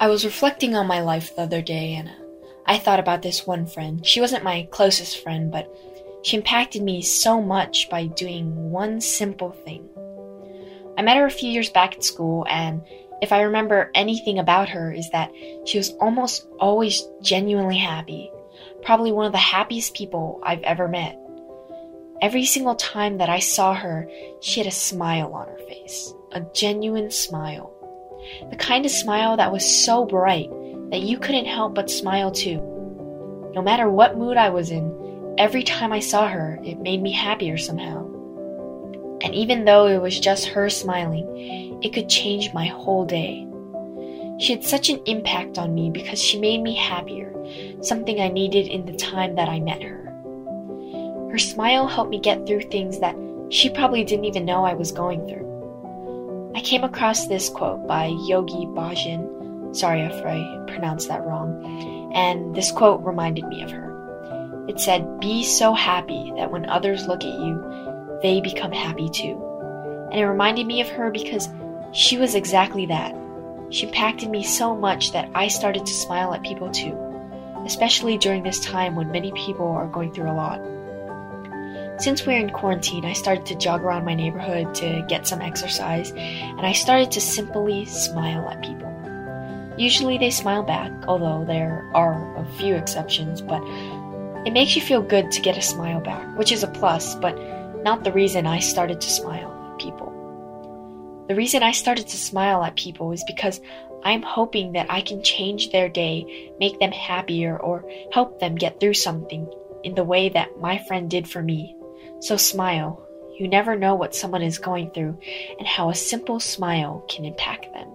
I was reflecting on my life the other day and I thought about this one friend. She wasn't my closest friend, but she impacted me so much by doing one simple thing. I met her a few years back at school, and if I remember anything about her, is that she was almost always genuinely happy. Probably one of the happiest people I've ever met. Every single time that I saw her, she had a smile on her face. A genuine smile. The kind of smile that was so bright that you couldn't help but smile too. No matter what mood I was in, every time I saw her, it made me happier somehow. And even though it was just her smiling, it could change my whole day. She had such an impact on me because she made me happier, something I needed in the time that I met her. Her smile helped me get through things that she probably didn't even know I was going through. I came across this quote by Yogi Bhajan Sorry if I pronounced that wrong. And this quote reminded me of her. It said, Be so happy that when others look at you, they become happy too. And it reminded me of her because she was exactly that. She impacted me so much that I started to smile at people too, especially during this time when many people are going through a lot. Since we're in quarantine, I started to jog around my neighborhood to get some exercise, and I started to simply smile at people. Usually they smile back, although there are a few exceptions, but it makes you feel good to get a smile back, which is a plus, but not the reason I started to smile at people. The reason I started to smile at people is because I'm hoping that I can change their day, make them happier, or help them get through something in the way that my friend did for me. So smile. You never know what someone is going through and how a simple smile can impact them.